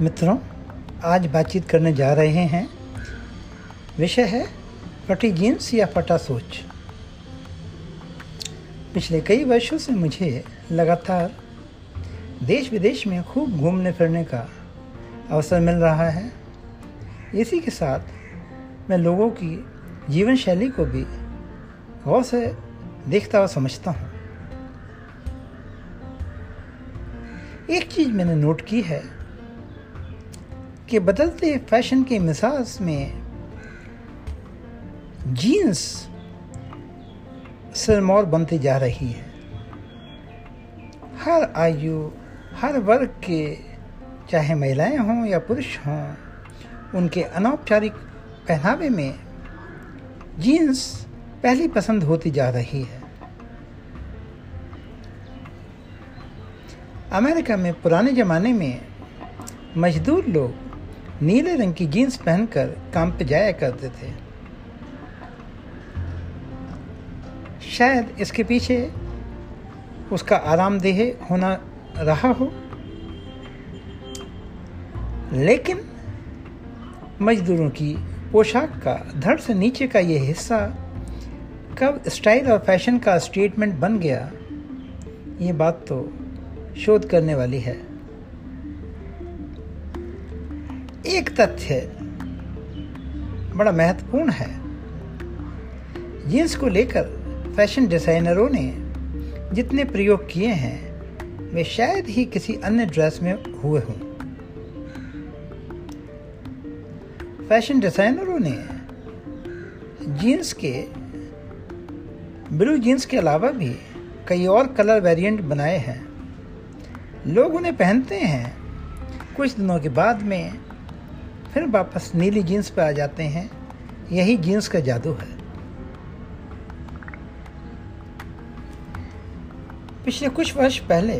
मित्रों, आज बातचीत करने जा रहे हैं। विषय है फटी जीन्स या फटा सोच पिछले कई वर्षों से मुझे लगातार देश विदेश में खूब घूमने फिरने का अवसर मिल रहा है। इसी के साथ मैं लोगों की जीवन शैली को भी गौर से देखता और समझता हूँ। एक चीज़ मैंने नोट की है कि बदलते फ़ैशन के मिजाज में जीन्स सिरमौर बनती जा रही है। हर आयु, हर वर्ग के, चाहे महिलाएँ हों या पुरुष हों, उनके अनौपचारिक पहनावे में जीन्स पहली पसंद होती जा रही है। अमेरिका में पुराने ज़माने में मजदूर लोग नीले रंग की जीन्स पहनकर काम पे जाया करते थे। शायद इसके पीछे उसका आरामदेह होना रहा हो। लेकिन मजदूरों की पोशाक का धड़ से नीचे का ये हिस्सा कब स्टाइल और फ़ैशन का स्टेटमेंट बन गया, ये बात तो शोध करने वाली है। एक तथ्य बड़ा महत्वपूर्ण है। जींस को लेकर फ़ैशन डिजाइनरों ने जितने प्रयोग किए हैं, वे शायद ही किसी अन्य ड्रेस में हुए हों। फ़ैशन डिजाइनरों ने जीन्स के, ब्लू जीन्स के अलावा भी कई और कलर वेरिएंट बनाए हैं। लोग उन्हें पहनते हैं। कुछ दिनों के बाद में फिर वापस नीली जीन्स पर आ जाते हैं। यही जीन्स का जादू है। पिछले कुछ वर्ष पहले,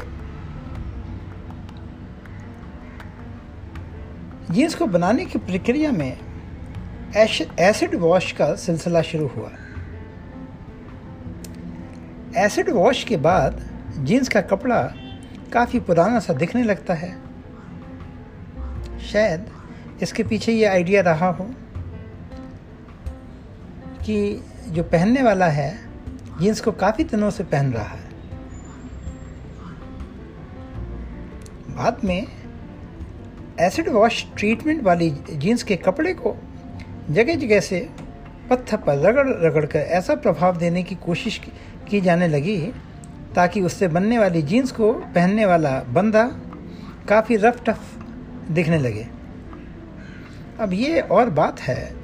जीन्स को बनाने की प्रक्रिया में एसिड वॉश का सिलसिला शुरू हुआ। एसिड वॉश के बाद जीन्स का कपड़ा काफ़ी पुराना सा दिखने लगता है। शायद इसके पीछे ये आइडिया रहा हो कि जो पहनने वाला है जीन्स को काफ़ी दिनों से पहन रहा है। बाद में एसिड वॉश ट्रीटमेंट वाली जीन्स के कपड़े को जगह जगह से पत्थर पर रगड़ रगड़ कर ऐसा प्रभाव देने की कोशिश की जाने लगी ताकि उससे बनने वाली जीन्स को पहनने वाला बंदा काफ़ी रफ टफ दिखने लगे। अब ये और बात है।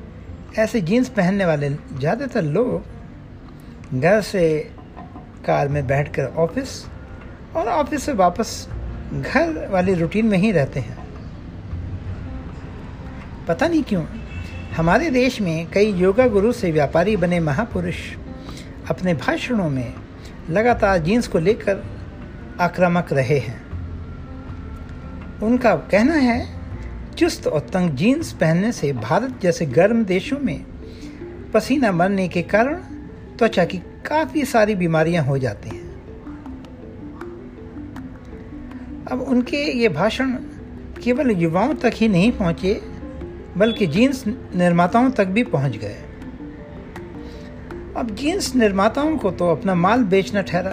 ऐसे जीन्स पहनने वाले ज़्यादातर लोग घर से कार में बैठकर ऑफ़िस और ऑफ़िस से वापस घर वाली रूटीन में ही रहते हैं। पता नहीं क्यों, हमारे देश में कई योगा गुरु से व्यापारी बने महापुरुष अपने भाषणों में लगातार जीन्स को लेकर आक्रामक रहे हैं। उनका कहना है चुस्त और तंग जीन्स पहनने से भारत जैसे गर्म देशों में पसीना मरने के कारण त्वचा की काफ़ी सारी बीमारियाँ हो जाती हैं। अब उनके ये भाषण केवल युवाओं तक ही नहीं पहुँचे, बल्कि जीन्स निर्माताओं तक भी पहुँच गए। अब जीन्स निर्माताओं को तो अपना माल बेचना ठहरा।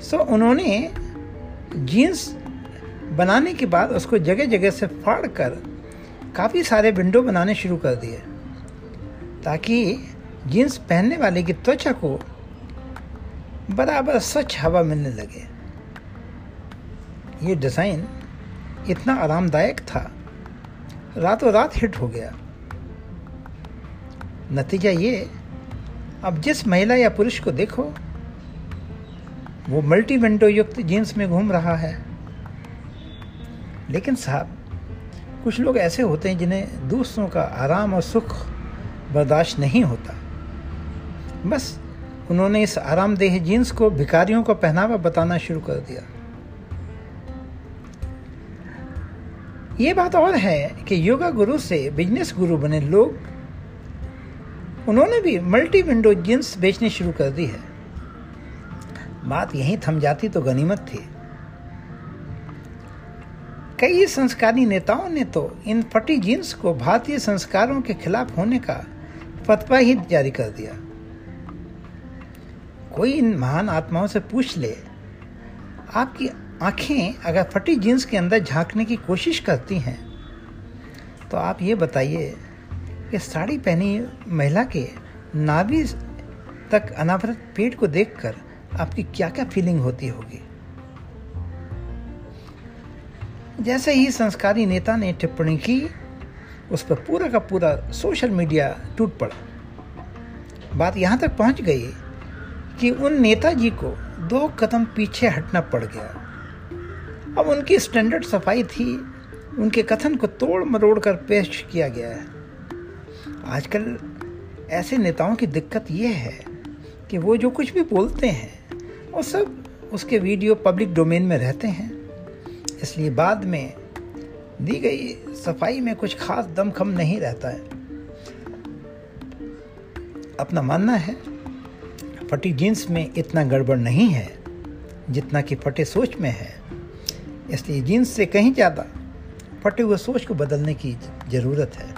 सो उन्होंने जीन्स बनाने के बाद उसको जगह जगह से फाड़ कर काफ़ी सारे विंडो बनाने शुरू कर दिए, ताकि जीन्स पहनने वाले की त्वचा को बराबर स्वच्छ हवा मिलने लगे। ये डिज़ाइन इतना आरामदायक था रातों रात हिट हो गया। नतीजा ये, अब जिस महिला या पुरुष को देखो, वो मल्टी विंडो युक्त जीन्स में घूम रहा है। लेकिन साहब, कुछ लोग ऐसे होते हैं जिन्हें दूसरों का आराम और सुख बर्दाश्त नहीं होता। बस उन्होंने इस आरामदेह जीन्स को भिखारियों का पहनावा बताना शुरू कर दिया। ये बात और है कि योगा गुरु से बिज़नेस गुरु बने लोग, उन्होंने भी मल्टी विंडो जींस बेचनी शुरू कर दी है। बात यहीं थम जाती तो गनीमत थी। कई संस्कारी नेताओं ने तो इन फटी जीन्स को भारतीय संस्कारों के खिलाफ होने का फतवा ही जारी कर दिया। कोई इन महान आत्माओं से पूछ ले, आपकी आँखें अगर फटी जीन्स के अंदर झांकने की कोशिश करती हैं तो आप ये बताइए कि साड़ी पहनी महिला के नाभि तक अनावृत पेट को देखकर आपकी क्या क्या फीलिंग होती होगी? जैसे ही संस्कारी नेता ने टिप्पणी की, उस पर पूरा का पूरा सोशल मीडिया टूट पड़ा। बात यहाँ तक पहुँच गई कि उन नेताजी को दो कदम पीछे हटना पड़ गया। अब उनकी स्टैंडर्ड सफ़ाई थी, उनके कथन को तोड़ मरोड़ कर पेश किया गया है। आजकल ऐसे नेताओं की दिक्कत यह है कि वो जो कुछ भी बोलते हैं, वो सब उसके वीडियो पब्लिक डोमेन में रहते हैं। इसलिए बाद में दी गई सफ़ाई में कुछ खास दमखम नहीं रहता है। अपना मानना है, फटी जीन्स में इतना गड़बड़ नहीं है जितना कि फटे सोच में है। इसलिए जीन्स से कहीं ज़्यादा फटे हुए सोच को बदलने की ज़रूरत है।